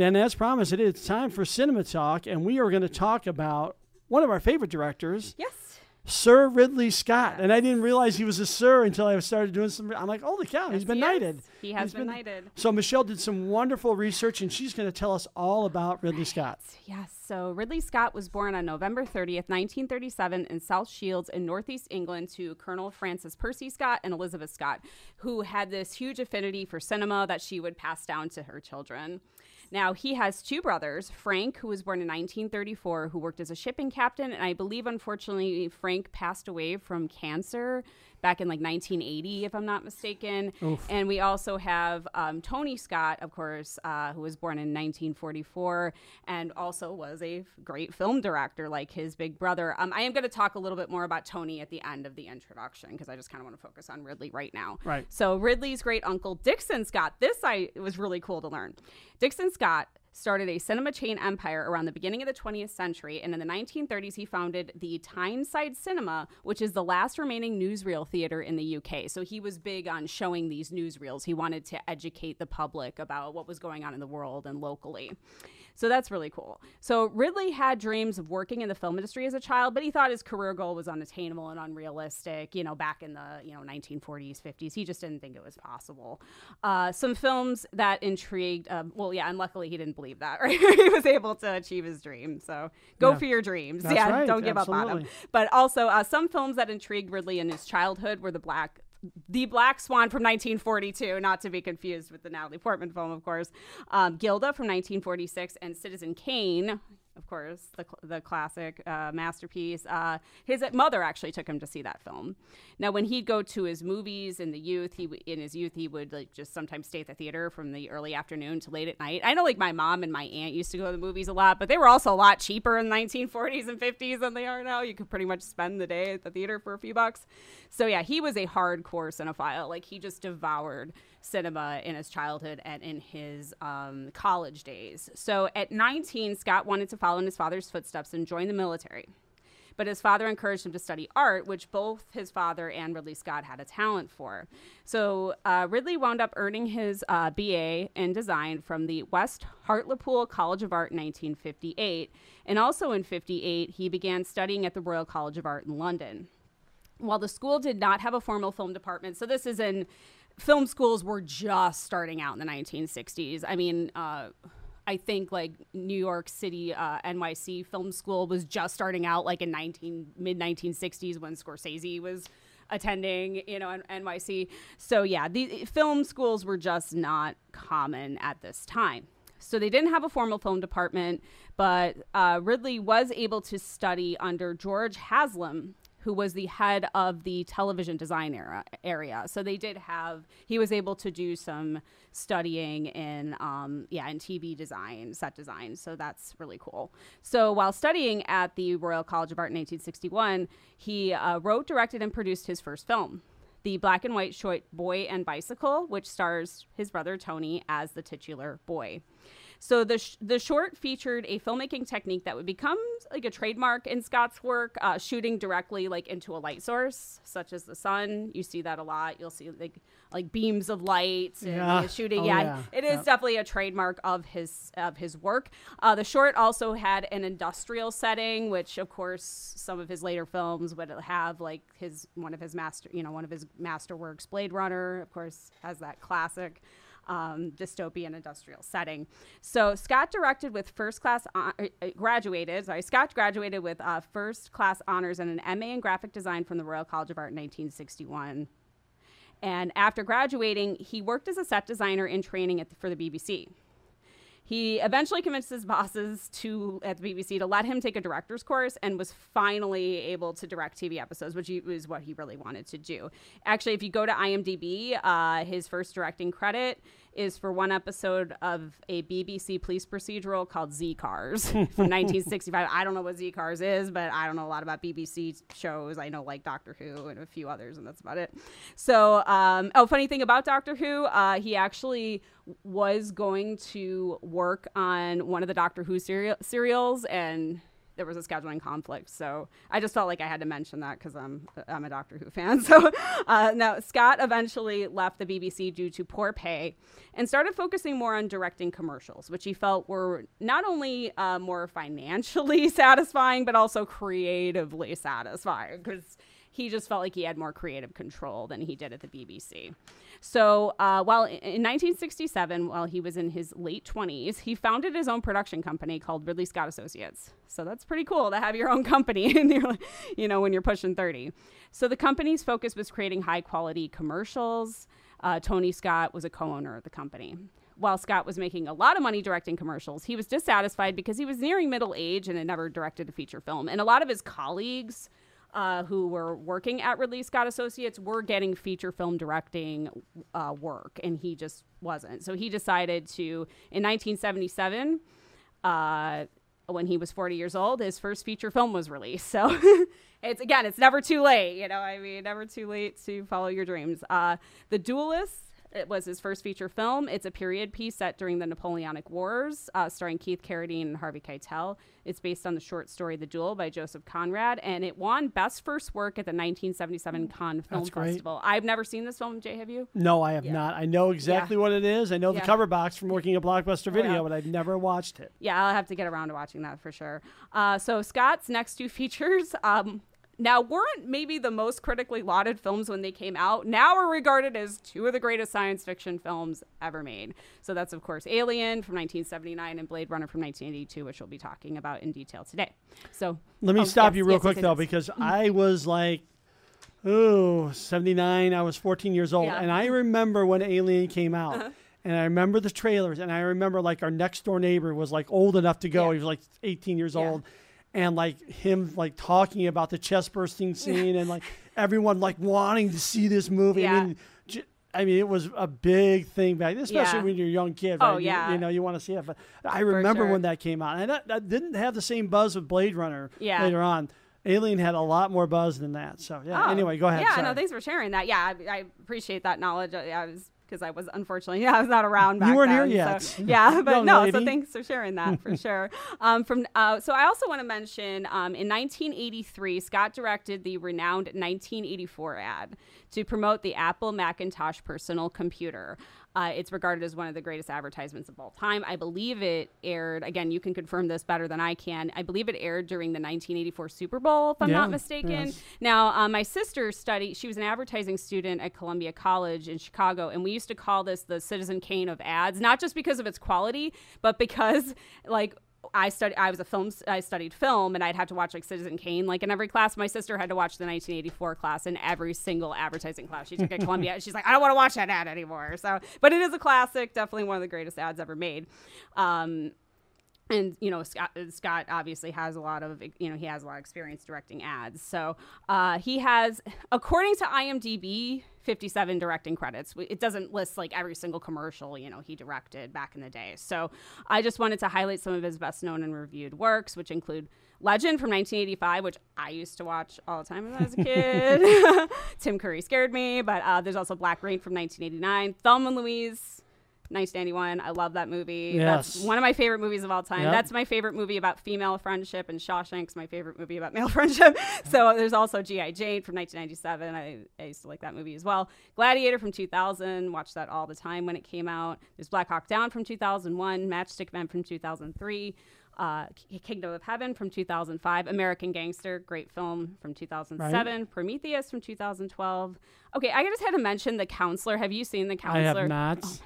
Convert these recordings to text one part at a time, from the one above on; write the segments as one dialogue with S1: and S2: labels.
S1: right, and as promised, it is time for Cinema Talk, and we are going to talk about one of our favorite directors,
S2: Yes.
S1: Sir Ridley Scott. And I didn't realize he was a Sir until I started doing some. I'm like, holy cow, he's
S2: Yes,
S1: been
S2: he
S1: knighted.
S2: is. He has
S1: He's
S2: been knighted.
S1: So Michelle did some wonderful research, and she's going to tell us all about Ridley Scott.
S2: Yes. So Ridley Scott was born on November 30th, 1937, in South Shields in Northeast England to Colonel Francis Percy Scott and Elizabeth Scott, who had this huge affinity for cinema that she would pass down to her children. Now, he has two brothers, Frank, who was born in 1934, who worked as a shipping captain. And I believe, unfortunately, Frank passed away from cancer back in like 1980, if I'm not mistaken. And we also have um, Tony Scott, of course, uh, who was born in 1944 and also was a f- great film director like his big brother. Um, I am going to talk a little bit more about Tony at the end of the introduction because I just kind of want to focus on Ridley right now.
S1: Right.
S2: So Ridley's great uncle Dixon Scott. This I it was really cool to learn. Dixon Scott started a cinema chain empire around the beginning of the 20th century, and in the 1930s he founded the Tyneside Cinema, which is the last remaining newsreel theater in the UK. So he was big on showing these newsreels. He wanted to educate the public about what was going on in the world and locally. So that's really cool. So Ridley had dreams of working in the film industry as a child, but he thought his career goal was unattainable and unrealistic. You know, back in the you know 1940s, 50s, he just didn't think it was possible. Uh, some films that intrigued. Uh, well, yeah, and luckily he didn't believe that. Right, he was able to achieve his dream. So go
S1: Yeah.
S2: for your dreams.
S1: That's
S2: yeah,
S1: right,
S2: don't give up on them. But also, uh, some films that intrigued Ridley in his childhood were the Black. The Black Swan from 1942, not to be confused with the Natalie Portman film, of course. Um, Gilda from 1946 and Citizen Kane, of course, the, cl- the classic uh, masterpiece. Uh, his mother actually took him to see that film. Now, when he'd go to his movies in the youth, he w- in his youth he would like just sometimes stay at the theater from the early afternoon to late at night. I know, like my mom and my aunt used to go to the movies a lot, but they were also a lot cheaper in the 1940s and 50s than they are now. You could pretty much spend the day at the theater for a few bucks. So yeah, he was a hardcore cinephile. Like he just devoured cinema in his childhood and in his um, college days. So at 19, Scott wanted to follow in his father's footsteps and join the military. But his father encouraged him to study art, which both his father and Ridley Scott had a talent for. So uh, Ridley wound up earning his uh, BA in design from the West Hartlepool College of Art in 1958. And also in 58, he began studying at the Royal College of Art in London while the school did not have a formal film department, so this is in film schools were just starting out in the 1960s. I mean, uh, I think like New York City uh, NYC Film School was just starting out like in 19 mid 1960s when Scorsese was attending, you know, NYC. So yeah, the film schools were just not common at this time. So they didn't have a formal film department, but uh, Ridley was able to study under George Haslam, who was the head of the television design era, area. So they did have, he was able to do some studying in, um, yeah, in TV design, set design. So that's really cool. So while studying at the Royal College of Art in 1861, he uh, wrote, directed, and produced his first film the black and white short Boy and Bicycle, which stars his brother Tony as the titular boy. So the sh- the short featured a filmmaking technique that would become like a trademark in Scott's work, uh, shooting directly like into a light source, such as the sun. You see that a lot. You'll see like like beams of light and
S1: Yeah.
S2: shooting.
S1: Oh,
S2: yeah,
S1: yeah.
S2: it is
S1: Yep.
S2: definitely a trademark of his of his work. Uh, the short also had an industrial setting, which of course some of his later films would have, like his one of his master, you know, one of his masterworks, Blade Runner, of course, has that classic um, dystopian industrial setting. So Scott directed with first class, hon- uh, uh, graduated, sorry, Scott graduated with uh, first class honors and an MA in graphic design from the Royal College of Art in 1961. And after graduating, he worked as a set designer in training the, for the BBC. He eventually convinced his bosses to at the BBC to let him take a director's course and was finally able to direct TV episodes, which was what he really wanted to do. Actually, if you go to IMDb, uh, his first directing credit is for one episode of a BBC police procedural called Z Cars from 1965. I don't know what Z Cars is, but I don't know a lot about BBC shows. I know like Doctor Who and a few others, and that's about it. So, um, oh, funny thing about Doctor Who, uh, he actually was going to work on one of the Doctor Who serial- serials and there was a scheduling conflict. So I just felt like I had to mention that because I'm I'm a Doctor Who fan. So uh, now Scott eventually left the BBC due to poor pay and started focusing more on directing commercials, which he felt were not only uh, more financially satisfying but also creatively satisfying because he just felt like he had more creative control than he did at the BBC. So, uh, while in 1967, while he was in his late 20s, he founded his own production company called Ridley Scott Associates. So that's pretty cool to have your own company, and you're, you know, when you're pushing 30. So the company's focus was creating high quality commercials. Uh, Tony Scott was a co-owner of the company. While Scott was making a lot of money directing commercials, he was dissatisfied because he was nearing middle age and had never directed a feature film. And a lot of his colleagues uh, who were working at Ridley Scott Associates were getting feature film directing uh, work, and he just wasn't. So he decided to, in 1977, uh, when he was 40 years old, his first feature film was released. So it's again, it's never too late. You know, I mean, never too late to follow your dreams. Uh, the Duelists it was his first feature film. It's a period piece set during the Napoleonic Wars, uh, starring Keith Carradine and Harvey Keitel. It's based on the short story The Duel by Joseph Conrad, and it won Best First Work at the 1977 Cannes Film
S1: That's great.
S2: Festival. I've never seen this film. Jay, have you?
S1: No, I have
S2: Yeah.
S1: not. I know exactly what it is. I know the cover box from working at Blockbuster Video,
S2: yeah.
S1: but I've never watched it.
S2: Yeah, I'll have to get around to watching that for sure. Uh, so Scott's next two features. Um, now weren't maybe the most critically lauded films when they came out. Now are regarded as two of the greatest science fiction films ever made. So that's of course Alien from 1979 and Blade Runner from 1982, which we'll be talking about in detail today. So
S1: Let me
S2: Oh,
S1: stop
S2: yes,
S1: you real
S2: yes,
S1: quick
S2: yes,
S1: though, because I was like, ooh, 79. I was 14 years old.
S2: Yeah. Uh-huh.
S1: And I remember when Alien came out. And I remember the trailers. And I remember like our next door neighbor was like old enough to go.
S2: Yeah.
S1: He was like 18 years
S2: Yeah.
S1: old. And like him like talking about the chest bursting scene and like everyone like wanting to see this movie.
S2: Yeah.
S1: I mean, j- I mean, it was a big thing back, especially
S2: Yeah.
S1: when you're a young kid.
S2: Oh,
S1: right? You-
S2: yeah.
S1: you, know, you want to see it. But I remember
S2: sure.
S1: when that came out, and that, that didn't have the same buzz with Blade Runner
S2: Yeah.
S1: later on. Alien had a lot more buzz than that. So yeah.
S2: Oh,
S1: Anyway, go ahead.
S2: Yeah,
S1: Sorry.
S2: no, thanks for sharing that. Yeah, I, I appreciate that knowledge. I, I was because I was unfortunately yeah, I was not around back you
S1: weren't here yet.
S2: so- yeah, but no.
S1: lady.
S2: So thanks for sharing that for sure. Um, from uh, so I also want to mention um, in 1983, Scott directed the renowned 1984 ad to promote the Apple Macintosh personal computer. Uh, it's regarded as one of the greatest advertisements of all time. I believe it aired. Again, you can confirm this better than I can. I believe it aired during the 1984 Super Bowl, if I'm
S1: Yeah,
S2: not mistaken.
S1: yes.
S2: Now, uh, my sister studied, she was an advertising student at Columbia College in Chicago, and we used to call this the Citizen Kane of ads, not just because of its quality, but because, like, I studied. I was a film. I studied film, and I'd have to watch like Citizen Kane, like in every class. My sister had to watch the 1984 class in every single advertising class she took at Columbia. She's like, I don't want to watch that ad anymore. So, but it is a classic. Definitely one of the greatest ads ever made. Um, and you know Scott, Scott obviously has a lot of you know he has a lot of experience directing ads. So uh, he has according to imdb 57 directing credits. It doesn't list like every single commercial you know he directed back in the day. So i just wanted to highlight some of his best known and reviewed works which include legend from 1985 which i used to watch all the time when i was a kid. Tim curry scared me but uh, there's also black rain from 1989 thelma and louise 1991. I love that movie.
S1: Yes.
S2: That's one of my favorite movies of all time.
S1: Yep.
S2: That's my favorite movie about female friendship, and Shawshank's my favorite movie about male friendship. so there's also G.I. Jane from 1997. I, I used to like that movie as well. Gladiator from 2000. Watched that all the time when it came out. There's Black Hawk Down from 2001. Matchstick Men from 2003. Uh, Kingdom of Heaven from 2005, American Gangster, great film from 2007, Prometheus from 2012. Okay, I just had to mention The Counselor. Have you seen The Counselor?
S1: I have not.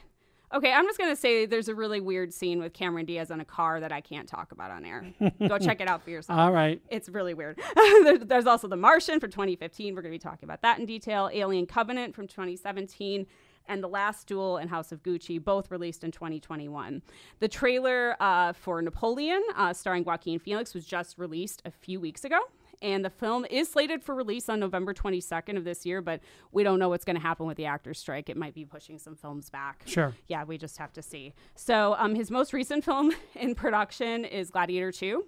S2: Okay, I'm just gonna say there's a really weird scene with Cameron Diaz in a car that I can't talk about on air. Go check it out for yourself.
S1: All right.
S2: It's really weird. There's also The Martian from 2015. We're going to be talking about that in detail. Alien Covenant from 2017. And The Last Duel and House of Gucci, both released in 2021. The trailer uh, for Napoleon, uh, starring Joaquin Phoenix, was just released a few weeks ago. And the film is slated for release on November 22nd of this year, but we don't know what's going to happen with the actors' strike. It might be pushing some films back
S1: Sure.
S2: yeah, we just have to see. So, um, his most recent film in production is Gladiator 2.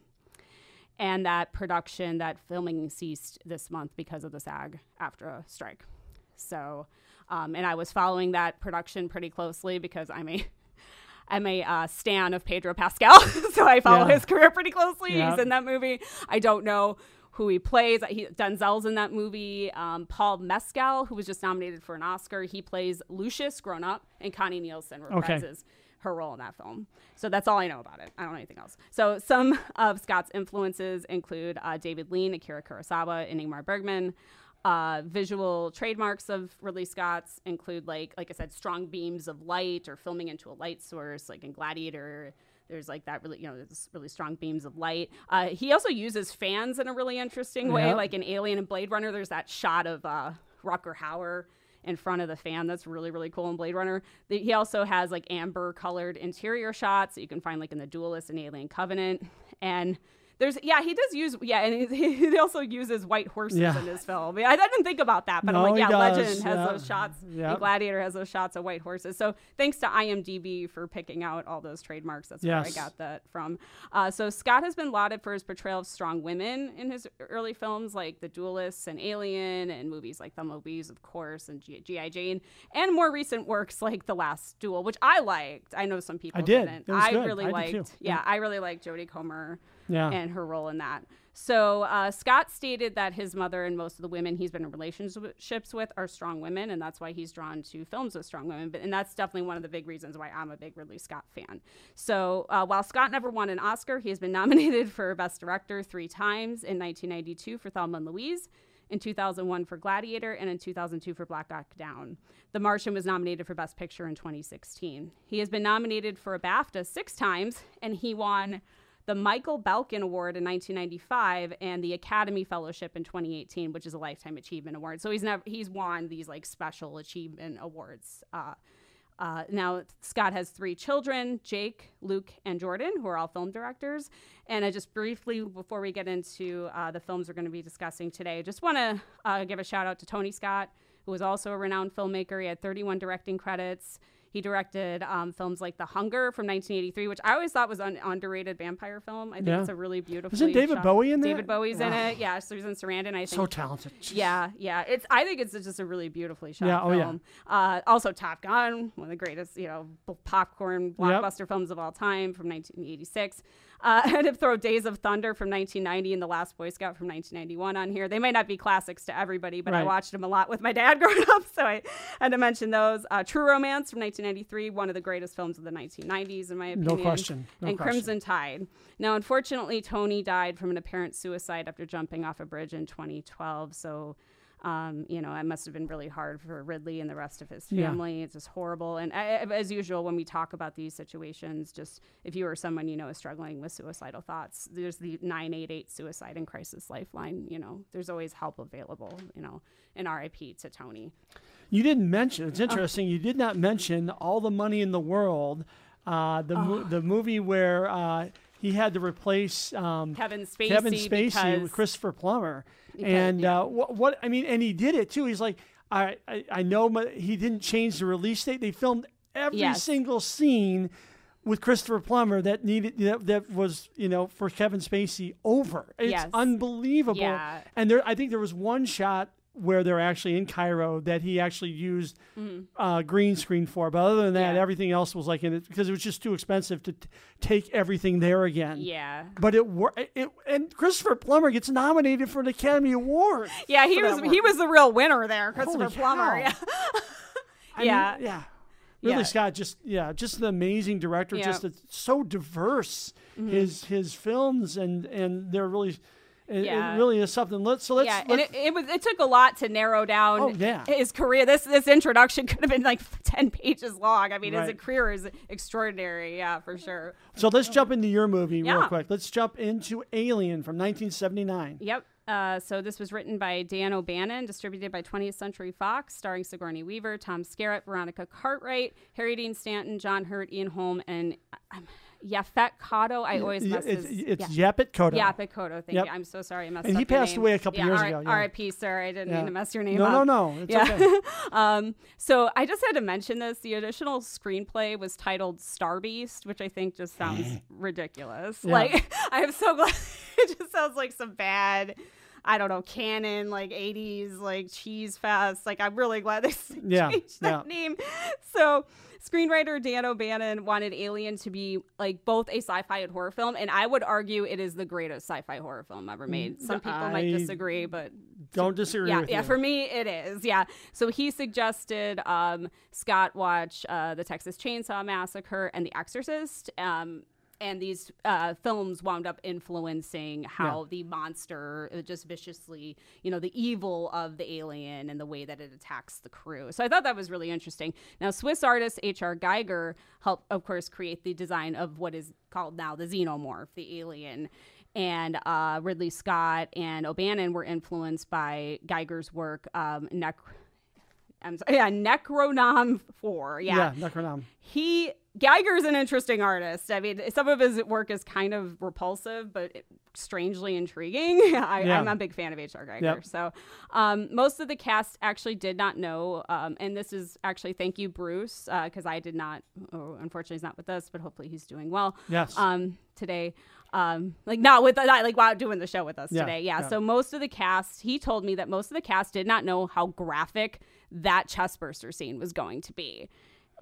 S2: And that production, that filming ceased this month because of the SAG after a strike. So, um, and I was following that production pretty closely because I'm a, am a uh, stan of Pedro Pascal, so I follow
S1: Yeah.
S2: his career pretty closely.
S1: Yeah.
S2: He's in that movie. I don't know who he plays. He, Denzel's in that movie. Um, Paul Mescal, who was just nominated for an Oscar, he plays Lucius grown up, and Connie Nielsen
S1: Okay.
S2: reprises her role in that film. So that's all I know about it. I don't know anything else. So some of Scott's influences include uh, David Lean, Akira Kurosawa, and Ingmar Bergman. Uh, visual trademarks of Ridley Scott's include like like I said, strong beams of light or filming into a light source, like in Gladiator. There's like that really, you know, there's really strong beams of light. Uh, he also uses fans in a really interesting way,
S1: Yeah.
S2: like in Alien and Blade Runner. There's that shot of uh, Rutger Hauer in front of the fan. That's really, really cool in Blade Runner. The- He also has like amber colored interior shots that you can find like in The Duelist and Alien Covenant. And there's, yeah, he does use, yeah, and he, he also uses white horses
S1: Yeah.
S2: in his film. Yeah, I didn't think about that, but
S1: No,
S2: I'm like, yeah,
S1: does.
S2: Legend has
S1: Yeah.
S2: those shots.
S1: Yep.
S2: And Gladiator has those shots of white horses. So thanks to IMDb for picking out all those trademarks. That's where I got that from. Uh, so Scott has been lauded for his portrayal of strong women in his early films like The Duelists and Alien, and movies like Louise, of course, and G.I. Jane, and more recent works like The Last Duel, which I liked. I know some people
S1: I did. was
S2: I
S1: good.
S2: really
S1: I
S2: liked. Yeah,
S1: Yeah.
S2: I really liked Jodie Comer
S1: Yeah.
S2: and her role in that. So uh, Scott stated that his mother and most of the women he's been in relationships with are strong women, and that's why he's drawn to films with strong women. But and that's definitely one of the big reasons why I'm a big Ridley Scott fan. So uh, while Scott never won an Oscar, he has been nominated for Best Director three times in 1992 for Thelma and Louise. In 2001 for Gladiator and in 2002 for Black Hawk Down. The Martian was nominated for Best Picture in 2016. He has been nominated for a BAFTA six times, and he won the Michael Balcon Award in 1995 and the Academy Fellowship in 2018, which is a lifetime achievement award. So he's never he's won these like special achievement awards. Uh, uh, now Scott has three children: Jake, Luke, and Jordan, who are all film directors. And I just briefly, before we get into uh, the films we're going to be discussing today, just want to uh, give a shout out to Tony Scott, who was also a renowned filmmaker. He had 31 directing credits. He directed um, films like The Hunger from 1983, which I always thought was an underrated vampire film. I think
S1: Yeah.
S2: it's a really beautiful.
S1: Isn't David Bowie in there?
S2: David Bowie's in it. Yeah, Susan Sarandon. I think.
S1: so talented.
S2: Yeah, yeah. It's. I think it's just a really beautifully shot
S1: Yeah, oh, yeah.
S2: Uh, also, Top Gun, one of the greatest, you know, popcorn blockbuster films of all time from 1986. Uh, and to throw Days of Thunder from 1990 and The Last Boy Scout from 1991 on here. They might not be classics to everybody, but I watched them a lot with my dad growing up, so I had to mention those. Uh, True Romance from 1993, one of the greatest films of the 1990s, in my opinion.
S1: No question. No
S2: and
S1: question.
S2: Crimson Tide. Now, unfortunately, Tony died from an apparent suicide after jumping off a bridge in 2012. So, um, you know, it must have been really hard for Ridley and the rest of his
S1: Yeah.
S2: family. It's just horrible. And I, as usual, when we talk about these situations, just if you or someone you know is struggling with suicidal thoughts, there's the 988 Suicide and Crisis Lifeline. You know, there's always help available. You know, and RIP to Tony.
S1: You didn't mention.
S2: Oh.
S1: It's interesting. You did not mention all the money in the world. Uh, the
S2: Oh.
S1: mo- the movie where uh, he had to replace um,
S2: Kevin Spacey.
S1: Kevin Spacey with Christopher Plummer,
S2: because-
S1: and
S2: yeah.
S1: uh, what, what I mean, and he did it too. He's like, I I, I know my, he didn't change the release date. They filmed every
S2: Yes.
S1: single scene with Christopher Plummer that needed that, that was you know for Kevin Spacey over. It's
S2: Yes.
S1: unbelievable.
S2: Yeah.
S1: And there, I think there was one shot where they're actually in Cairo that he actually used uh, green screen for. But other than that,
S2: Mm-hmm. Yeah.
S1: everything else was like in it because it was just too expensive to t- take everything there again.
S2: yeah.
S1: But it worked. It, and Christopher Plummer gets nominated for an Academy Award.
S2: Yeah, he was he was the real winner there, Christopher
S1: Holy
S2: Plummer.
S1: cow.
S2: Yeah.
S1: I mean,
S2: Yeah.
S1: yeah. Ridley
S2: Yeah.
S1: Scott just yeah, just an amazing director.
S2: Yeah. Mm-hmm.
S1: Just it's so diverse. His his films and and they're really. It,
S2: Yeah.
S1: it really is something. Let's so let's.
S2: yeah, and
S1: let's-
S2: it, it was it took a lot to narrow down
S1: Oh, yeah.
S2: his career. This this introduction could have been like ten pages long. I mean, his career is extraordinary. Yeah, for sure.
S1: so let's jump into your movie real quick. Let's jump into Alien from 1979.
S2: Yep. Uh, so this was written by Dan O'Bannon, distributed by 20th Century Fox, starring Sigourney Weaver, Tom Skerritt, Veronica Cartwright, Harry Dean Stanton, John Hurt, Ian Holm, and um, Yaphet Kotto. I always mess
S1: it's it's
S2: yeah.
S1: Yaphet Kotto.
S2: Yaphet Kotto. Thank
S1: Yep.
S2: you. I'm so sorry I messed
S1: And
S2: up
S1: he passed away a couple
S2: yeah,
S1: years
S2: R-
S1: ago, yeah.
S2: R.I.P. Sir. I didn't
S1: Yeah.
S2: mean to mess your name
S1: No,
S2: up.
S1: no, no. It's
S2: yeah.
S1: okay.
S2: um, so I just had to mention this. The additional screenplay was titled Star Beast, which I think just sounds ridiculous. Like I am so glad. it just sounds like some bad. I don't know, Cannon, like 80s, like cheese fest. Like, I'm really glad they
S1: Yeah,
S2: changed that
S1: yeah.
S2: name. So, screenwriter Dan O'Bannon wanted Alien to be like both a sci-fi and horror film, and I would argue it is the greatest sci-fi horror film ever made. Some people might disagree, but
S1: Don't disagree
S2: yeah, yeah.
S1: you.
S2: For me, it is. Yeah. So he suggested um, Scott watch uh, the Texas Chainsaw Massacre and The Exorcist. Um, and these uh, films wound up influencing how the monster uh, just viciously, you know, the evil of the alien and the way that it attacks the crew. So I thought that was really interesting. Now, Swiss artist H.R. Giger helped, of course, create the design of what is called now the xenomorph, the alien and uh, Ridley Scott and O'Bannon were influenced by Giger's work. Um, Nec- I'm sorry, yeah, Necronom Four. Yeah,
S1: yeah, Necronom.
S2: he Giger's an interesting artist. I mean, some of his work is kind of repulsive, but strangely intriguing. I,
S1: Yeah.
S2: I'm a big fan of H.R. Giger.
S1: Yep.
S2: So, um, most of the cast actually did not know, um, and this is actually thank you, Bruce, because I did not. Oh, unfortunately, he's not with us, but hopefully he's doing well.
S1: Yes.
S2: Um, today. Um, like not with not like while doing the show with us
S1: Yeah,
S2: today. Yeah.
S1: yeah.
S2: So most of the cast, he told me that most of the cast did not know how graphic that chestburster scene was going to be.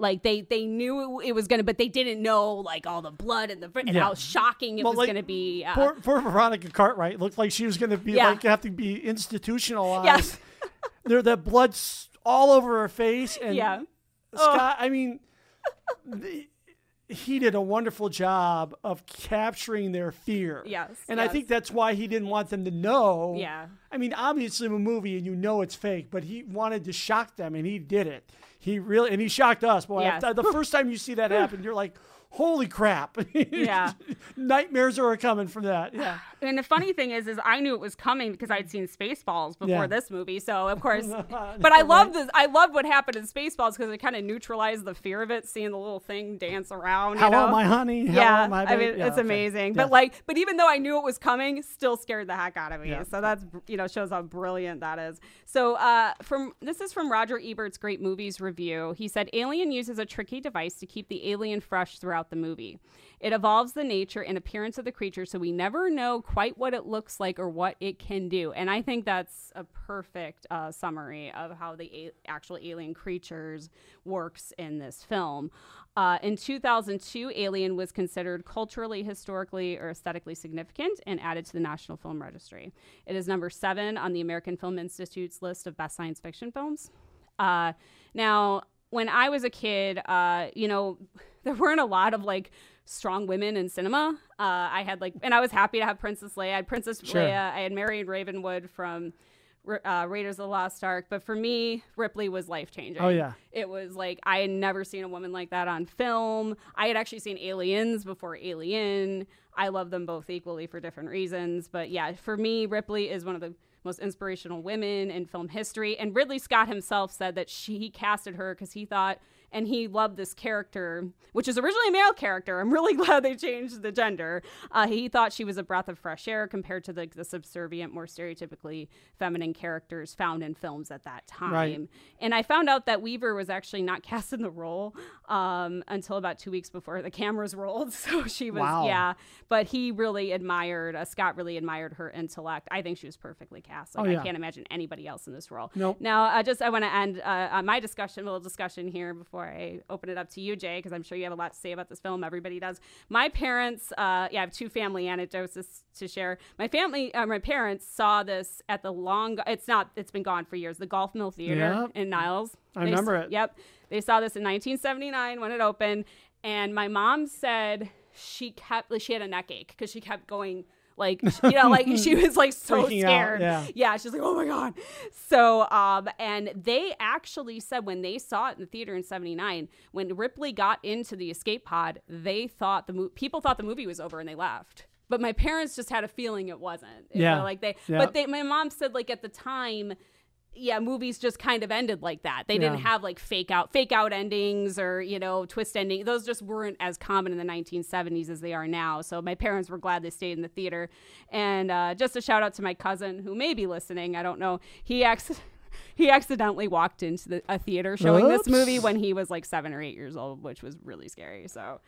S2: Like they they knew it was gonna, but they didn't know like all the blood and the and
S1: Yeah.
S2: how shocking it
S1: Well,
S2: was
S1: like,
S2: gonna be. Uh,
S1: Poor, poor Veronica Cartwright looked like she was going to be
S2: Yeah.
S1: like have to be institutionalized.
S2: Yes.
S1: there, that blood's all over her face, and
S2: Yeah.
S1: Scott. I mean, the, he did a wonderful job of capturing their fear.
S2: Yes,
S1: and I think that's why he didn't want them to know.
S2: Yeah.
S1: I mean, obviously, a movie and you know it's fake, but he wanted to shock them, and he did it. He really and he shocked us. Boy,
S2: Yes.
S1: the first time you see that happen, you're like, "Holy crap!"
S2: Yeah.
S1: nightmares are coming from that. Yeah.
S2: And the funny thing is, is I knew it was coming because I'd seen Spaceballs before
S1: Yeah.
S2: this movie. So of course, but I love this. I love what happened in Spaceballs because it kind of neutralized the fear of it, seeing the little thing dance around. You know?
S1: my honey. Hello,
S2: yeah,
S1: my
S2: I mean
S1: Yeah,
S2: it's
S1: okay.
S2: amazing.
S1: Yeah.
S2: But like, but even though I knew it was coming, still scared the heck out of me. So that's you know shows how brilliant that is. So uh, from this is from Roger Ebert's Great Movies review. He said Alien uses a tricky device to keep the alien fresh throughout the movie. It evolves the nature and appearance of the creature, so we never know quite what it looks like or what it can do. And I think that's a perfect uh, summary of how the a- actual alien creatures works in this film. Uh, in 2002, Alien was considered culturally, historically, or aesthetically significant and added to the National Film Registry. It is number seven on the American Film Institute's list of best science fiction films. Uh, now, when I was a kid, uh, you know, there weren't a lot of like strong women in cinema. Uh, I had like, and I was happy to have Princess Leia. I had Princess
S1: Sure.
S2: Leia. I had Marion Ravenwood from uh, Raiders of the Lost Ark. But for me, Ripley was life changing.
S1: Oh, yeah.
S2: It was like I had never seen a woman like that on film. I had actually seen Aliens before Alien. I love them both equally for different reasons. But yeah, for me, Ripley is one of the most inspirational women in film history. And Ridley Scott himself said that she he casted her because he thought and he loved this character, which is originally a male character. I'm really glad they changed the gender. Uh, he thought she was a breath of fresh air compared to the, the subservient, more stereotypically feminine characters found in films at that time.
S1: Right.
S2: And I found out that Weaver was actually not cast in the role um, until about two weeks before the cameras rolled. So she was,
S1: Wow.
S2: yeah. But he really admired, uh, Scott really admired her intellect. I think she was perfectly cast. Like,
S1: Oh, yeah.
S2: I can't imagine anybody else in this role.
S1: Nope.
S2: Now, I just I want to end uh, uh, my discussion, a little discussion here before I open it up to you, Jay, because I'm sure you have a lot to say about this film. Everybody does. My parents, uh, yeah, I have two family anecdotes to, to share. My family, uh, my parents saw this at the long. It's not. It's been gone for years. The Golf Mill Theater
S1: Yep.
S2: in Niles.
S1: I
S2: They
S1: remember
S2: s-
S1: it.
S2: Yep. They saw this in 1979 when it opened, and my mom said she kept she had a neck ache because she kept going like you know like she was like so
S1: Freaking out,
S2: scared
S1: yeah.
S2: yeah she's like oh my god so um and they actually said when they saw it in the theater in 79 when ripley got into the escape pod they thought the mo- people thought the movie was over and they left but my parents just had a feeling it wasn't
S1: Yeah.
S2: know, like they
S1: Yeah.
S2: but they my mom said like at the time yeah, movies just kind of ended like that. They didn't have like fake out fake out endings or, you know, twist ending. Those just weren't as common in the 1970s as they are now. So my parents were glad they stayed in the theater. And uh, just a shout out to my cousin who may be listening. I don't know. He acc- he accidentally walked into the, a theater showing
S1: Oops.
S2: this movie when he was like 7 or 8 years old, which was really scary. So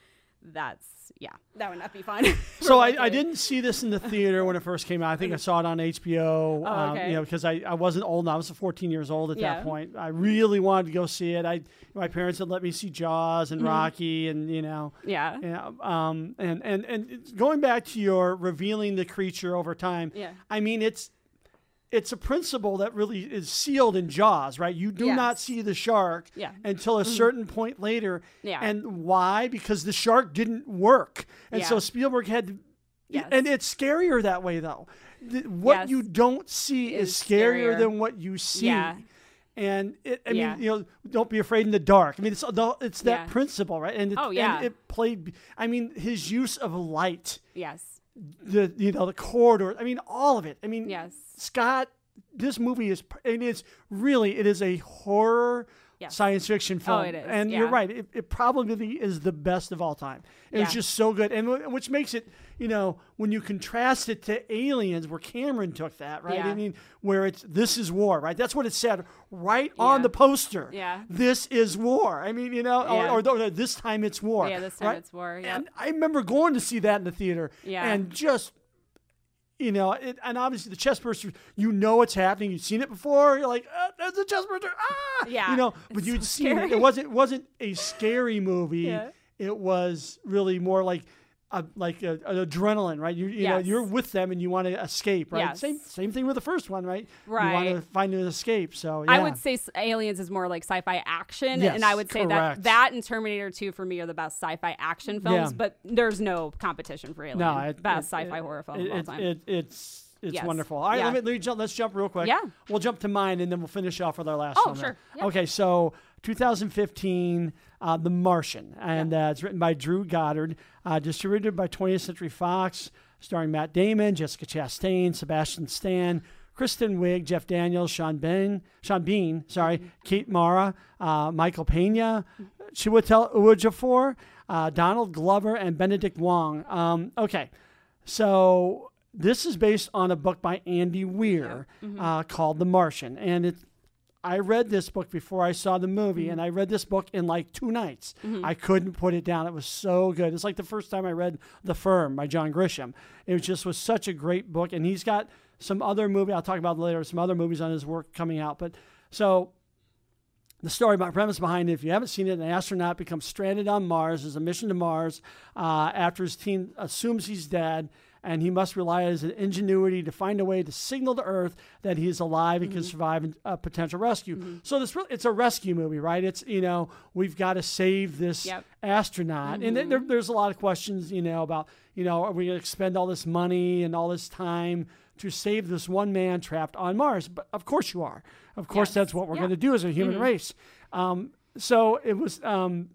S2: that's yeah, that would not be fun.
S1: So I, I didn't see this in the theater when it first came out. I think I saw it on HBO.
S2: Oh,
S1: um,
S2: okay.
S1: you know, because I, I wasn't old. enough. I was 14 years old at
S2: Yeah.
S1: that point. I really wanted to go see it. I my parents had let me see Jaws
S2: Mm-hmm.
S1: and Rocky, and you know,
S2: Yeah.
S1: yeah. Um, and and and going back to your revealing the creature over time.
S2: Yeah.
S1: I mean, it's it's a principle that really is sealed in Jaws, right? You do not see the shark
S2: Yeah. Mm-hmm.
S1: until a certain point later.
S2: Yeah.
S1: And why? Because the shark didn't work. And so Spielberg had to.
S2: Yes.
S1: And it's scarier that way, though. What
S2: Yes.
S1: you don't see is,
S2: Is
S1: scarier
S2: scarier.
S1: than what you see.
S2: Yeah.
S1: And it, I
S2: Yeah.
S1: mean, you know, don't be afraid in the dark. I mean, it's the, it's that
S2: Yeah.
S1: principle, right? And it,
S2: Oh, yeah.
S1: and it played. I mean, his use of light,
S2: Yes.
S1: The you know the corridor. I mean, all of it. I mean,
S2: Yes.
S1: Scott. This movie is. It is really. It is a horror. Science fiction oh, film,
S2: it is,
S1: and you're right. It, it probably is the best of all time. It was just so good, and which makes it, you know, when you contrast it to Aliens, where Cameron took that, right? I mean, where it's this is war, right? That's what it said right on the poster.
S2: Yeah.
S1: This is war. I mean, you know,
S2: Yeah.
S1: or, or, or this time it's war.
S2: Yeah, this time
S1: right?
S2: it's war, Yeah.
S1: And I remember going to see that in the theater,
S2: Yeah.
S1: and just. You know, it, and obviously the chest burster, you know what's happening. You've seen it before. You're like, uh, there's a chest burster. Ah,
S2: Yeah,
S1: You know, but you'd
S2: so
S1: seen it. It wasn't it wasn't a scary movie.
S2: Yeah.
S1: It was really more like a, like a, an adrenaline, right? You, you know, you're with them and you want to escape, right?
S2: Yes.
S1: Same same thing with the first one, right? Right. You want to find an escape. So yeah.
S2: I would say Aliens is more like sci-fi action,
S1: Yes,
S2: and I would say
S1: correct.
S2: that that and Terminator 2 for me are the best sci-fi action films.
S1: Yeah.
S2: But there's no competition for Alien.
S1: no, it,
S2: best
S1: it-
S2: sci-fi
S1: it-
S2: horror film of all time.
S1: it- it's it's
S2: Yes.
S1: wonderful. All right,
S2: Yeah.
S1: let me, let me jump. Let's jump real quick.
S2: Yeah.
S1: we'll jump to mine and then we'll finish off with our last.
S2: Oh,
S1: one there.
S2: sure. Yeah.
S1: Okay, so 2015, uh, The Martian, and uh, it's written by Drew Goddard, uh, distributed by 20th Century Fox, starring Matt Damon, Jessica Chastain, Sebastian Stan. Kristen Wiig, Jeff Daniels, Sean Bean, Sean Bean, sorry,
S2: Mm-hmm.
S1: Kate Mara, uh, Michael Pena, Chiwetel Ejiofor, uh, Donald Glover, and Benedict Wong. Um, okay, so this is based on a book by Andy Weir uh, called The Martian, and it. I read this book before I saw the movie, and I read this book in like two nights. I couldn't put it down. It was so good. It's like the first time I read The Firm by John Grisham. It was just was such a great book, and he's got some other movie I'll talk about later. Some other movies on his work coming out, but so the story, my premise behind it, if you haven't seen it, an astronaut becomes stranded on Mars. There's a mission to Mars uh, after his team assumes he's dead, and he must rely on his ingenuity to find a way to signal to Earth that he's alive and can mm-hmm. survive a uh, potential rescue. Mm-hmm. So this it's a rescue movie, right? It's you know we've got to save this
S2: Yep.
S1: astronaut, and there, mm-hmm. there's a lot of questions, you know, about you know are we going to expend all this money and all this time to save this one man trapped on Mars? But of course you are. Of course
S2: Yes.
S1: that's what we're
S2: Yeah.
S1: going to do as a human race. Um, so it was um,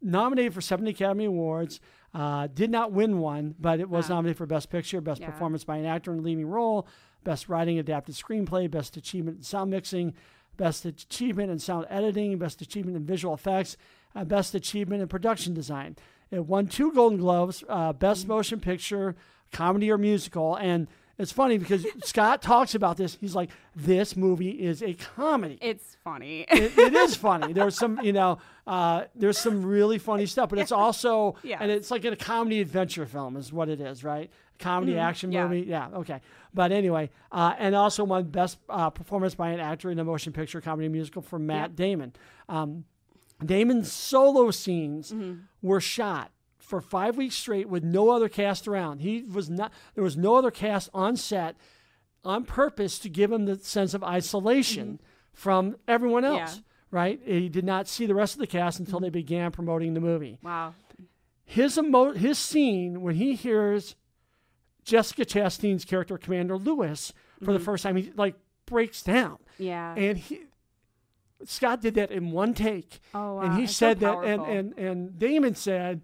S1: nominated for seven Academy Awards. Uh, did not win one, but it was
S2: Wow.
S1: nominated for Best Picture, Best
S2: Yeah.
S1: Performance by an Actor in a Leading Role, Best Writing Adapted Screenplay, Best Achievement in Sound Mixing, Best Achievement in Sound Editing, Best Achievement in Visual Effects, uh, Best Achievement in Production Design. It won two Golden Globes, uh, Best
S2: Mm.
S1: Motion Picture, Comedy or Musical, and it's funny because Scott talks about this. He's like, "This movie is a comedy."
S2: it's funny.
S1: it, it is funny. There's some, you know, uh, there's some really funny stuff, but it's also,
S2: Yes.
S1: and it's like a comedy adventure film is what it is, right? Comedy action
S2: yeah.
S1: movie, yeah, okay. But anyway, uh, and also won best uh, performance by an actor in a motion picture comedy musical for Matt
S2: Yep.
S1: Damon. Um, Damon's solo scenes
S2: Mm-hmm.
S1: were shot for five weeks straight with no other cast around. He was not. There was no other cast on set on purpose to give him the sense of isolation from everyone else.
S2: Mm-hmm. Yeah.
S1: Right? He did not see the rest of the cast until they began promoting the movie.
S2: wow.
S1: His emo- his scene when he hears Jessica Chastain's character Commander Lewis for
S2: Mm-hmm.
S1: the first time, he like breaks down,
S2: Yeah.
S1: and he Scott did that in one take.
S2: oh, wow.
S1: And he
S2: so
S1: said that, and, and, and Damon said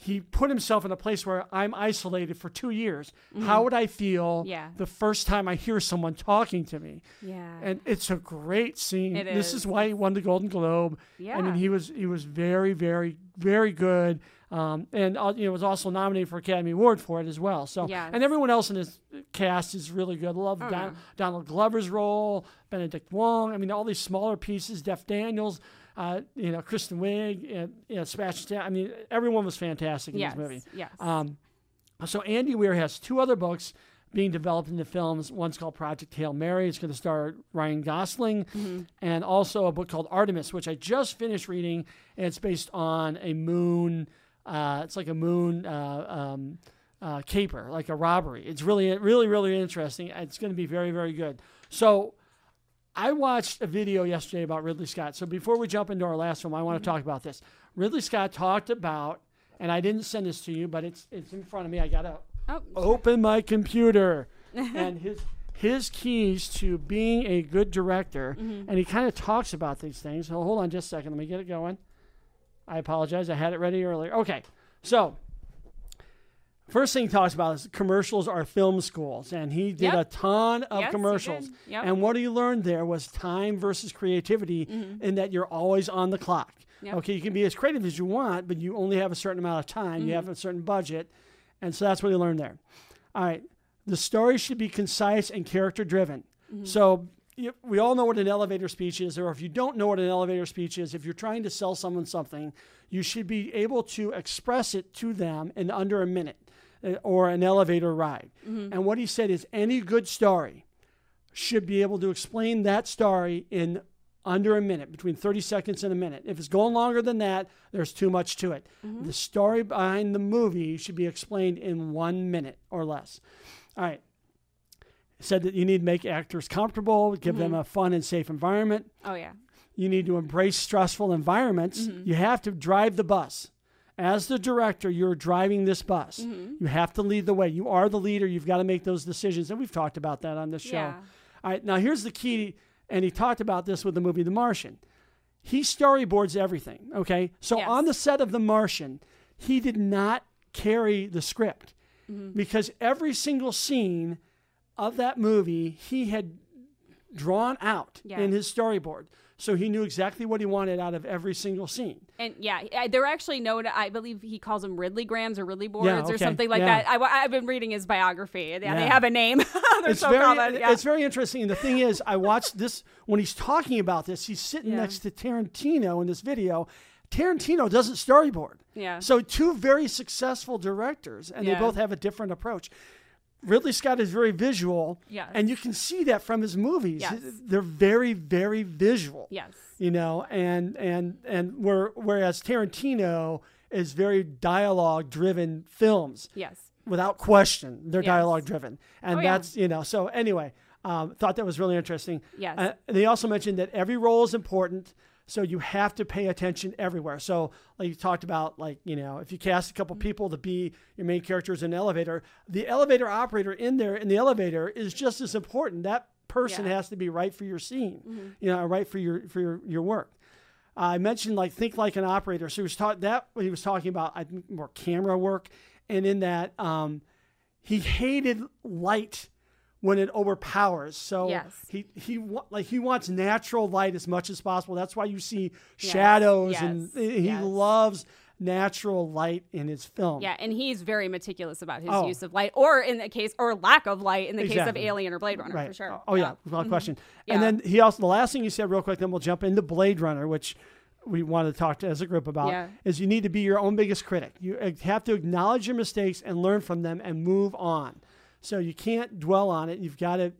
S1: he put himself in a place where I'm isolated for two years. How would I feel
S2: Mm-hmm. Yeah.
S1: the first time I hear someone talking to me?
S2: yeah.
S1: And it's a great scene.
S2: It
S1: this is
S2: is.
S1: why he won the Golden Globe.
S2: Yeah.
S1: I mean, he was he was very, very, very good. Um, and uh, you know was also nominated for Academy Award for it as well. So
S2: Yes.
S1: and everyone else in his cast is really good. I love
S2: Oh,
S1: Don-
S2: yeah.
S1: Donald Glover's role, Benedict Wong. I mean, all these smaller pieces. Jeff Daniels, uh, you know, Kristen Wiig, and, you know, Sebastian. Stan. I mean, everyone was fantastic in
S2: Yes.
S1: this movie.
S2: Yes.
S1: Um, so Andy Weir has two other books being developed into films. One's called Project Hail Mary. It's going to star Ryan Gosling, and also a book called Artemis, which I just finished reading, and it's based on a moon. Uh, it's like a moon uh, um, uh, caper, like a robbery. It's really, really, really interesting. It's going to be very, very good. So. I watched a video yesterday about Ridley Scott. So before we jump into our last one, I want to mm-hmm. talk about this. Ridley Scott talked about, and I didn't send this to you, but it's it's in front of me. I gotta
S2: oh,
S1: open my computer, and his his keys to being a good director. Mm-hmm. And he kind of talks about these things. So hold on just a second. Let me get it going. I apologize. I had it ready earlier. Okay, so. First thing he talks about is commercials are film schools, and he did
S2: Yep.
S1: a ton of
S2: Yes,
S1: commercials.
S2: Yep.
S1: And what he learned there was time versus creativity, mm-hmm. in that you're always on the clock.
S2: Yep.
S1: Okay, you can be as creative as you want, but you only have a certain amount of time. You mm-hmm. have a certain budget, and so that's what he learned there. All right, the story should be concise and character driven. Mm-hmm. So you, we all know what an elevator speech is, or if you don't know what an elevator speech is, if you're trying to sell someone something, you should be able to express it to them in under a minute, Uh, or an elevator ride. Mm-hmm. And what he said is any good story should be able to explain that story in under a minute, between 30 seconds and a minute. If it's going longer than that, there's too much to it. Mm-hmm. The story behind the movie should be explained in one minute or less. All right. Said that you need to make actors comfortable, give them mm-hmm. a fun and safe environment.
S2: oh yeah.
S1: You need to embrace stressful environments. You have to drive the bus. As the director, you're driving this bus. You have to lead the way. You are the leader. You've got to make those decisions. And we've talked about that on this show.
S2: Yeah.
S1: All right, now here's the key, and he talked about this with the movie The Martian. He storyboards everything, okay? So
S2: Yes.
S1: on the set of The Martian, he did not carry the script
S2: Mm-hmm.
S1: because every single scene of that movie he had drawn out
S2: Yeah.
S1: in his storyboard. So he knew exactly what he wanted out of every single scene.
S2: And yeah, are actually no, I believe he calls them Ridley grams or Ridley boards
S1: Yeah,
S2: or something like
S1: yeah.
S2: that. I, have been reading his biography. Yeah, they have a name.
S1: It's
S2: so
S1: very,
S2: common. Yeah.
S1: it's very interesting. And the thing is, I watched this when he's talking about this. He's sitting
S2: Yeah.
S1: next to Tarantino in this video. Tarantino doesn't storyboard.
S2: Yeah.
S1: So two very successful directors, and
S2: Yeah.
S1: they both have a different approach. Ridley Scott is very visual,
S2: Yes.
S1: and you can see that from his movies.
S2: Yes.
S1: They're very, very visual.
S2: yes.
S1: You know, and and and where, whereas Tarantino is very dialogue-driven films
S2: Yes.
S1: without question. They're
S2: Yes.
S1: dialogue driven, and
S2: Oh, yeah.
S1: that's you know. So anyway, um, thought that was really interesting.
S2: Yes.
S1: Uh, they also mentioned that every role is important, so you have to pay attention everywhere. So like you talked about, like you know, if you cast a couple
S2: Mm-hmm.
S1: people to be your main characters in an elevator, the elevator operator in there in the elevator is just as important. That person
S2: Yeah. Mm-hmm.
S1: has to be right for your scene, you know, right for your for your, your work. I mentioned like think like an operator. So he was taught that he was talking about I think more camera work, and in that um, he hated light when it overpowers. So
S2: Yes.
S1: he he like he wants natural light as much as possible. That's why you see shadows, and
S2: yes,
S1: he
S2: yes.
S1: loves natural light in his film.
S2: Yeah, and he's very meticulous about his
S1: Oh.
S2: use of light, or in the case, or lack of light in the case of Alien or Blade Runner,
S1: Right.
S2: for sure.
S1: Oh yeah, without question.
S2: Yeah.
S1: And then he also the last thing he said real quick, then we'll jump into Blade Runner, which we wanted to talk to as a group about
S2: Yeah.
S1: is you need to be your own biggest critic. You uh, have to acknowledge your mistakes and learn from them and move on. So you can't dwell on it. You've got to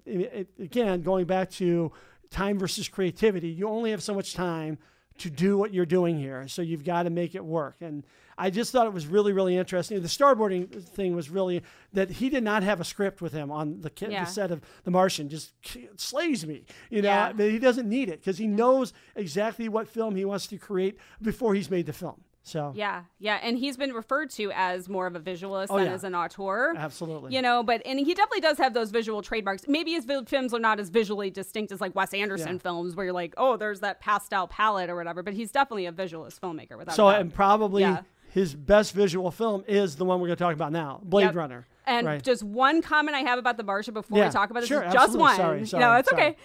S1: again going back to time versus creativity. You only have so much time to do what you're doing here. So you've got to make it work. And I just thought it was really, really interesting. The storyboarding thing was really that he did not have a script with him on the,
S2: Yeah.
S1: the set of The Martian. Just slays me, you know.
S2: Yeah.
S1: He doesn't need it because he knows exactly what film he wants to create before he's made the film. So
S2: Yeah, yeah, and he's been referred to as more of a visualist
S1: Oh,
S2: than
S1: yeah.
S2: as an auteur.
S1: absolutely,
S2: You know, but and he definitely does have those visual trademarks. Maybe his films are not as visually distinct as like Wes Anderson
S1: Yeah.
S2: films, where you're like, oh, there's that pastel palette or whatever. But he's definitely a visualist filmmaker. Without
S1: so and probably
S2: Yeah.
S1: his best visual film is the one we're going to talk about now, Blade
S2: Yep.
S1: Runner.
S2: And
S1: right.
S2: just one comment I have about The Martian before we talk about this
S1: sure,
S2: is just one.
S1: Sorry,
S2: no, it's
S1: sorry.
S2: okay.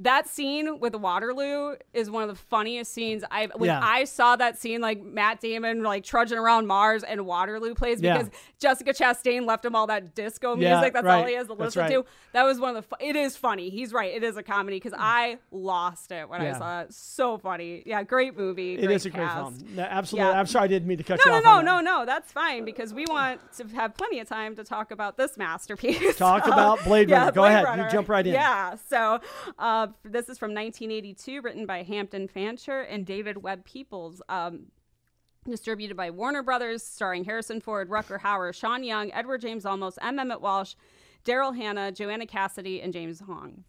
S2: That scene with Waterloo is one of the funniest scenes I've. When
S1: Yeah.
S2: I saw that scene, like Matt Damon like trudging around Mars and Waterloo plays
S1: Yeah.
S2: because Jessica Chastain left him all that disco
S1: Yeah,
S2: music. That's
S1: right.
S2: all he has to listen
S1: right.
S2: to. That was one of the. Fu- it is funny. He's right. It is a comedy because mm. I lost it when
S1: Yeah.
S2: I saw it. So funny. Yeah, great movie.
S1: It
S2: great
S1: is a great film. No, absolutely.
S2: Yeah.
S1: I'm sorry I didn't mean to cut
S2: No,
S1: you
S2: no,
S1: off.
S2: no,
S1: no
S2: no, no. That's fine because we want to have plenty of time to talk about this masterpiece.
S1: Talk about Blade
S2: yeah,
S1: Runner. Go
S2: Blade
S1: ahead. You jump right in.
S2: Yeah. So uh, uh, this is from 1982, written by Hampton Fancher and David Webb Peoples. Um, distributed by Warner Brothers, starring Harrison Ford, Rutger Hauer, Sean Young, Edward James Olmos, M. Emmett Walsh, Daryl Hannah, Joanna Cassidy, and James Hong.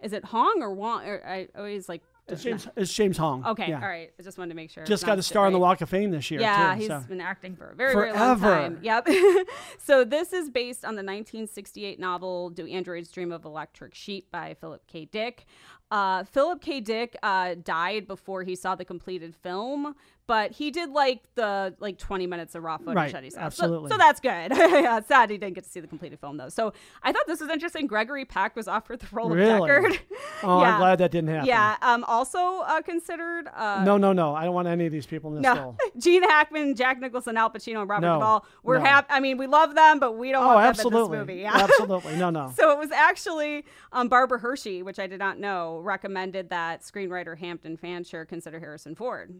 S2: Is it Hong or Wong? Or I always like.
S1: It's James, it's James Hong.
S2: Okay,
S1: Yeah.
S2: all right. I just wanted to make sure.
S1: Just got a star on the. Walk of Fame this year.
S2: Yeah,
S1: too,
S2: he's
S1: so.
S2: been acting for a very, very long
S1: Forever.
S2: time. Yep. so this is based on the 1968 novel "Do Androids Dream of Electric Sheep" by Philip K. Dick. Uh, Philip K. Dick uh, died before he saw the completed film, but he did like the like 20 minutes of raw footage
S1: Right,
S2: that he saw. So-
S1: absolutely.
S2: So, that's good. yeah, sad he didn't get to see the completed film though. So I thought this was interesting. Gregory Peck was offered the role
S1: Really?
S2: of Deckard.
S1: Oh,
S2: yeah.
S1: I'm glad that didn't happen.
S2: Yeah. Um. Also uh, considered. Uh,
S1: No, no, no. I don't want any of these people in this
S2: no,
S1: role.
S2: Gene Hackman, Jack Nicholson, Al Pacino, and Robert
S1: No,
S2: Duvall. We're
S1: no.
S2: happy. I mean, we love them, but we don't
S1: Oh,
S2: want them
S1: absolutely.
S2: in this movie. Yeah.
S1: Absolutely. No, no.
S2: So it was actually um, Barbara Hershey, which I did not know, recommended that screenwriter Hampton Fancher consider Harrison Ford.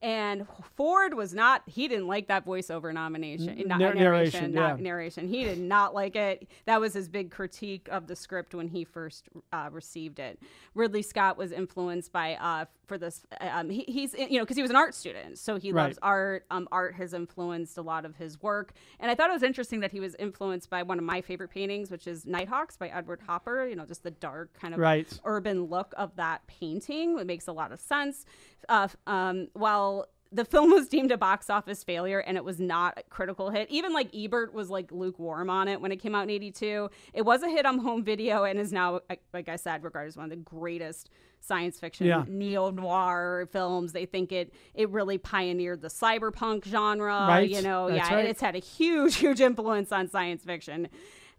S2: And Ford was not, he didn't like that voiceover nomination, not,
S1: Nar- narration,
S2: narration, not
S1: yeah.
S2: narration. He did not like it. That was his big critique of the script when he first uh, received it. Ridley Scott was influenced by, uh, for this, um, he, he's, you know, because he was an art student. So he
S1: Right.
S2: loves art. Um, art has influenced a lot of his work. And I thought it was interesting that he was influenced by one of my favorite paintings, which is Nighthawks by Edward Hopper, you know, just the dark kind of
S1: Right.
S2: urban look of that painting. It makes a lot of sense. Uh, um, while the film was deemed a box office failure and it was not a critical hit. Even like Ebert was like lukewarm on it when it came out in 82. It was a hit on home video and is now, like- I said, regarded as one of the greatest science fiction
S1: Yeah.
S2: neo noir films. They think it it really pioneered the cyberpunk genre.
S1: Right.
S2: You know,
S1: That's
S2: yeah,
S1: right.
S2: it's had a huge, huge influence on science fiction.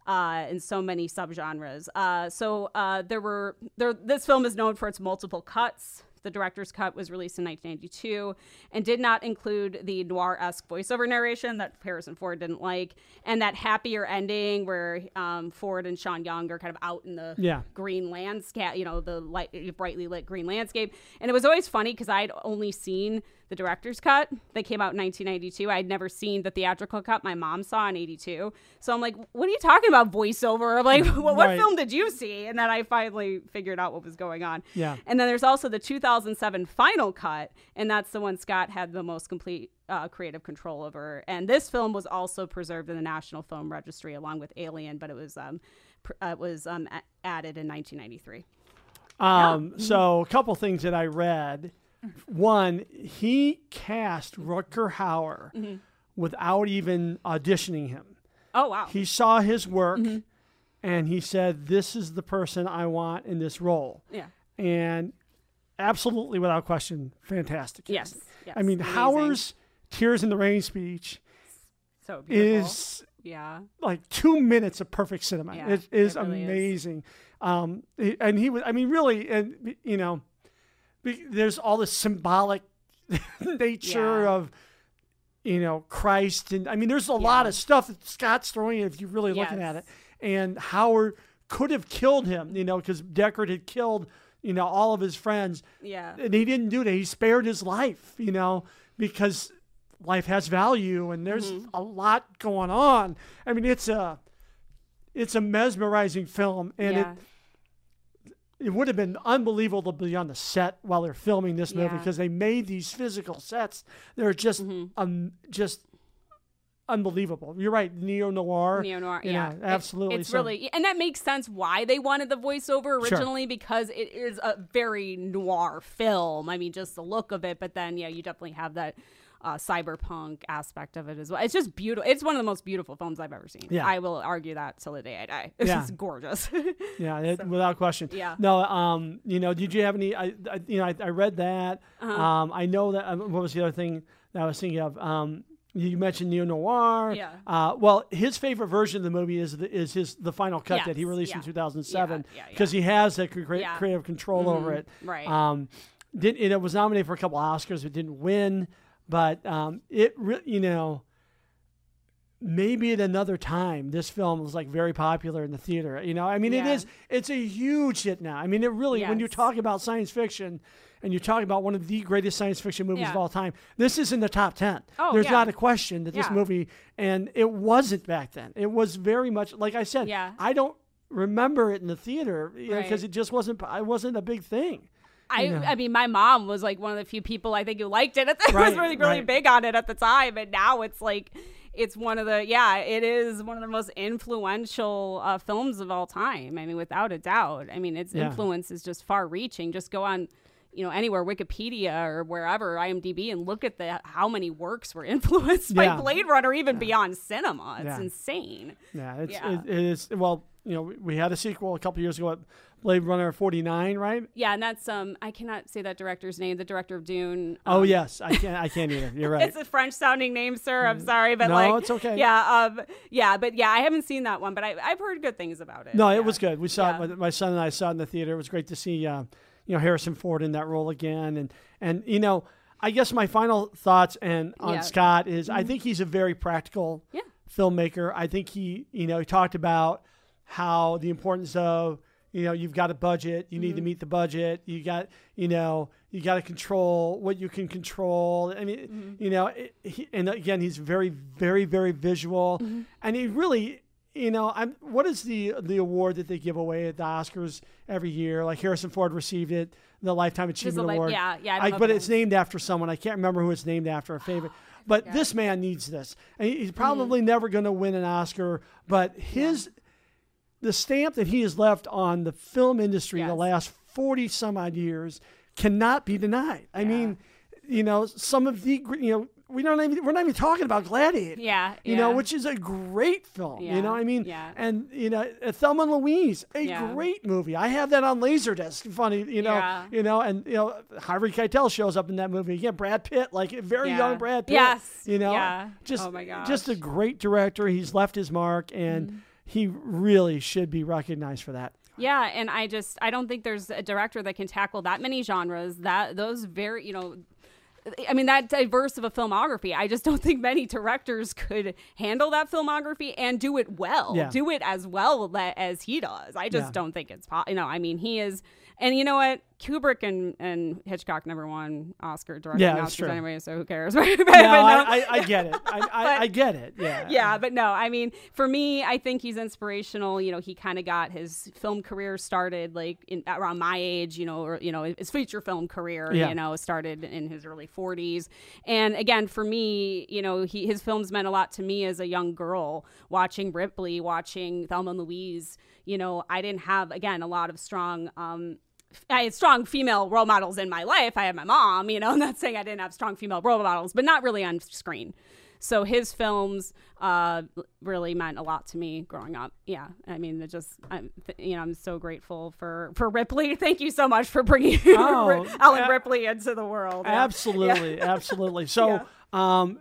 S2: Uh, in so many subgenres. Uh, so uh, there were there. This film is known for its multiple cuts. The director's cut was released in 1992 and did not include the noir-esque voiceover narration that Harrison Ford didn't like, and that happier ending where um, Ford and Sean Young are kind of out in the
S1: Yeah.
S2: green landscape, you know, the light, brightly lit green landscape. And it was always funny because I'd only seen the director's cut that came out in 1992. I'd never seen the theatrical cut my mom saw in 82. So I'm like, what are you talking about voiceover? I'm like, what, what
S1: Right.
S2: film did you see? And then I finally figured out what was going on.
S1: Yeah.
S2: And then there's also the 2007 final cut, and that's the one Scott had the most complete uh, creative control over. And this film was also preserved in the National Film Registry along with Alien, but it was um, pr- uh, it was um, a- added in 1993.
S1: Um,
S2: Mm-hmm.
S1: So, a couple things that I read. One, he cast Rutger Hauer
S2: Mm-hmm.
S1: without even auditioning him.
S2: Oh wow!
S1: He saw his work
S2: Mm-hmm.
S1: and he said, This is the person I want in this role.
S2: yeah.
S1: And absolutely, without question, fantastic.
S2: Yes. yes.
S1: I mean,
S2: Amazing.
S1: Hauer's Tears in the Rain speech
S2: so beautiful.
S1: is
S2: yeah.
S1: like two minutes of perfect cinema.
S2: Yeah,
S1: it is
S2: it really is.
S1: amazing. Um, and he was, I mean, really, and you know, there's all this symbolic nature
S2: Yeah.
S1: of, you know, Christ, and I mean, there's a lot of stuff that Scott's throwing in if you're really looking at it. And Hauer could have killed him, you know, because Deckard had killed, you know, all of his friends,
S2: Yeah.
S1: and he didn't do that. He spared his life, you know, because life has value and there's
S2: Mm-hmm.
S1: a lot going on. I mean, it's a it's a mesmerizing film, and
S2: yeah.
S1: it it would have been unbelievable to be on the set while they're filming this movie
S2: Yeah. Mm-hmm.
S1: because they made these physical sets. They're just um just unbelievable. You're right, neo noir.
S2: Neo noir, yeah,
S1: know,
S2: It-
S1: absolutely.
S2: it's
S1: So-
S2: really, and that makes sense why they wanted the voiceover originally because it is a very noir film. I mean, just the look of it, but then yeah, you definitely have that uh, cyberpunk aspect of it as well. It's just beautiful. It's one of the most beautiful films I've ever seen.
S1: Yeah.
S2: I will argue that till the day I die. It's
S1: Yeah.
S2: just gorgeous.
S1: Yeah, it, without question.
S2: Yeah.
S1: No, um, you know, did you have any? I, I you know, I, I read that.
S2: Uh-huh.
S1: Um, I know that. Um, what was the other thing that I was thinking of? Um, You mentioned neo noir.
S2: Yeah.
S1: Uh, well, his favorite version of the movie is the, is his the final cut that he
S2: Yes,
S1: released in
S2: yeah.
S1: 2007
S2: Yeah, yeah, yeah.
S1: because he has that cre- creative control over it.
S2: Right.
S1: Um, did it was nominated for a couple Oscars, but didn't win. But um, it re- you know maybe at another time this film was like very popular in the theater you know i mean it
S2: Yeah.
S1: is it's a huge hit now i mean it really when you
S2: Yes.
S1: talk about science fiction and you're talking about one of the greatest science fiction movies of all time this is in the top 10
S2: Oh,
S1: there's
S2: yeah.
S1: not a question that this
S2: Yeah.
S1: movie and it wasn't back then it was very much like i said
S2: Yeah.
S1: i don't remember it in the theater because
S2: Right.
S1: it just wasn't it wasn't a big thing
S2: I,
S1: know.
S2: I mean, my mom was like one of the few people I think who liked it. It
S1: Right,
S2: was really, really
S1: right.
S2: big on it at the time, and now it's like, it's one of the yeah, it is one of the most influential uh, films of all time. I mean, without a doubt. I mean, its
S1: Yeah.
S2: influence is just far-reaching. Just go on. You know, anywhere Wikipedia or wherever IMDb, and look at the how many works were influenced
S1: Yeah.
S2: by Blade Runner, even beyond cinema. It's
S1: Yeah.
S2: insane.
S1: Yeah, it's
S2: Yeah.
S1: It, it is. Well, you know, we- we had a sequel a couple years ago, at Blade Runner forty nine, right?
S2: Yeah, and that's um, I cannot say that director's name. The director of Dune.
S1: Oh
S2: um,
S1: yes, I can't. I can't either. You're right.
S2: It's a French sounding name, sir. I'm sorry, but
S1: No,
S2: like,
S1: it's okay.
S2: Yeah, um, yeah, but yeah, I haven't seen that one, but I, I've heard good things about it.
S1: no,
S2: yeah.
S1: it was good. We saw
S2: Yeah.
S1: it. My, my son and I saw it in the theater. It was great to see, uh, you know, Harrison Ford in that role again. And and you know, I guess my final thoughts and on
S2: Yeah.
S1: Scott is I think he's a very practical filmmaker. I think he, you know, he talked about how the importance of you know you've got a budget you
S2: Mm-hmm.
S1: need to meet the budget you got you know you got to control what you can control. I mean
S2: Mm-hmm.
S1: you know it, he, and again he's very very very visual.
S2: Mm-hmm.
S1: and he really you know i'm what is the the award that they give away at the oscars every year? Like harrison ford received it the lifetime achievement
S2: li-
S1: award.
S2: yeah, yeah, I
S1: but it's named after someone. I can't remember who it's named after a favorite. But this man needs this. And he's probably never going to win an oscar but his the stamp that he has left on the film industry the last 40 some odd years cannot be denied. I mean, you know, some of the, you know, we don't even, we're not even talking about Gladiator.
S2: Yeah,
S1: You know, which is a great film. You know, I mean,
S2: yeah.
S1: and, you know, Thelma and Louise, a
S2: Yeah.
S1: great movie. I have that on Laserdisc. Funny, you know,
S2: Yeah.
S1: you know, and, you know, Harvey Keitel shows up in that movie. Again, Brad Pitt, like a very
S2: Yeah.
S1: young Brad Pitt.
S2: Yes,
S1: You know,
S2: yeah.
S1: just,
S2: Oh my
S1: just a.
S2: Mm-hmm.
S1: great director. He's left his mark and, he really should be recognized for that.
S2: Yeah, and I just I don't think there's a director that can tackle that many genres. That those very you know. I mean that diverse of a filmography. I just don't think many directors could handle that filmography and do it well.
S1: Yeah.
S2: Do it as well as he does. I just
S1: Yeah.
S2: don't think it's possible. You know, I mean, he is, and you know what? Kubrick and, and Hitchcock never won Oscar directing
S1: Yeah,
S2: Oscars
S1: true.
S2: anyway, so who cares? But-
S1: No,
S2: but
S1: I, I, I get it. I,
S2: But-
S1: I get it. Yeah.
S2: yeah, but no, I mean, for me, I think he's inspirational. You know, he kind of got his film career started like in, around my age. You know, or you know, his feature film career.
S1: Yeah.
S2: You know, started in his early forties. And again, for me, you know, he his films meant a lot to me as a young girl watching Ripley, watching Thelma and Louise. You know, I didn't have again a lot of strong. Um, I had strong female role models in my life. I had my mom, you know, I'm not saying I didn't have strong female role models, but not really on screen. So his films uh, really meant a lot to me growing up. Yeah, I mean, it just, I'm, you know, I'm so grateful for for Ripley. Thank you so much for bringing
S1: Oh,
S2: Alan
S1: a-
S2: Ripley into the world. Yeah.
S1: Absolutely. Absolutely. So, um,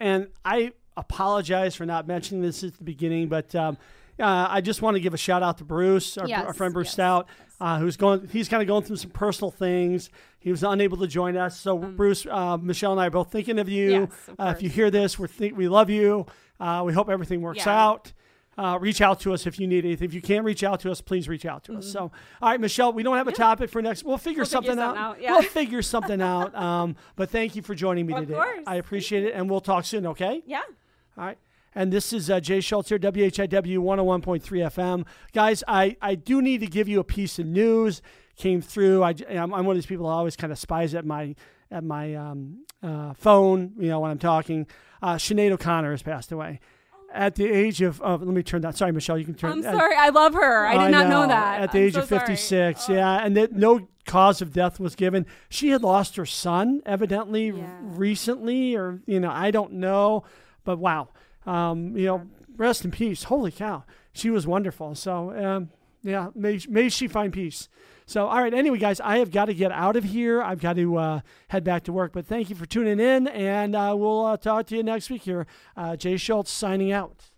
S1: and I apologize for not mentioning this at the beginning, but um, uh, I just want to give a shout out to Bruce, our,
S2: Yes,
S1: our friend Bruce
S2: yes,
S1: Stout, uh, who's going. He's kind of going through some personal things. He was unable to join us. So, Bruce, uh, Michelle, and I are both thinking of you.
S2: Um, of
S1: uh, if you hear this, we think we love you. Uh, we hope everything works
S2: Yeah.
S1: out. Uh, reach out to us if you need anything. If you can't reach out to us, please reach out to us. So, all right, Michelle, we don't have a topic for next. We'll figure
S2: Mm-hmm. We'll figure
S1: something out.
S2: out, yeah.
S1: We'll figure something out. Um, but thank you for joining me
S2: Of
S1: today.
S2: course.
S1: I appreciate it, and we'll talk soon. Okay.
S2: yeah.
S1: All right. And this is uh, Jay Schultz here, WHIW 101.3 FM. Guys, I, I do need to give you a piece of news. Came through. I, am I'm one of these people who always kind of spies at my at my um, uh, phone, you know, when I'm talking. Uh, Sinead O'Connor has passed away at the age of, of let me turn that. Sorry, Michelle, you can turn.
S2: I'm
S1: uh,
S2: sorry. I love her. I did not know, that.
S1: At the
S2: I'm
S1: age
S2: so
S1: of 56,
S2: Oh.
S1: yeah. And that no cause of death was given. She had lost her son, evidently,
S2: Yeah.
S1: recently, or, you know, I don't know. But wow. Um, you know, rest in peace. Holy cow. She was wonderful. So, um, yeah, may, may she find peace. So, all right. Anyway, guys, I have got to get out of here. I've got to uh, head back to work. But thank you for tuning in, and uh, we'll uh, talk to you next week here. Uh, Jay Schultz signing out.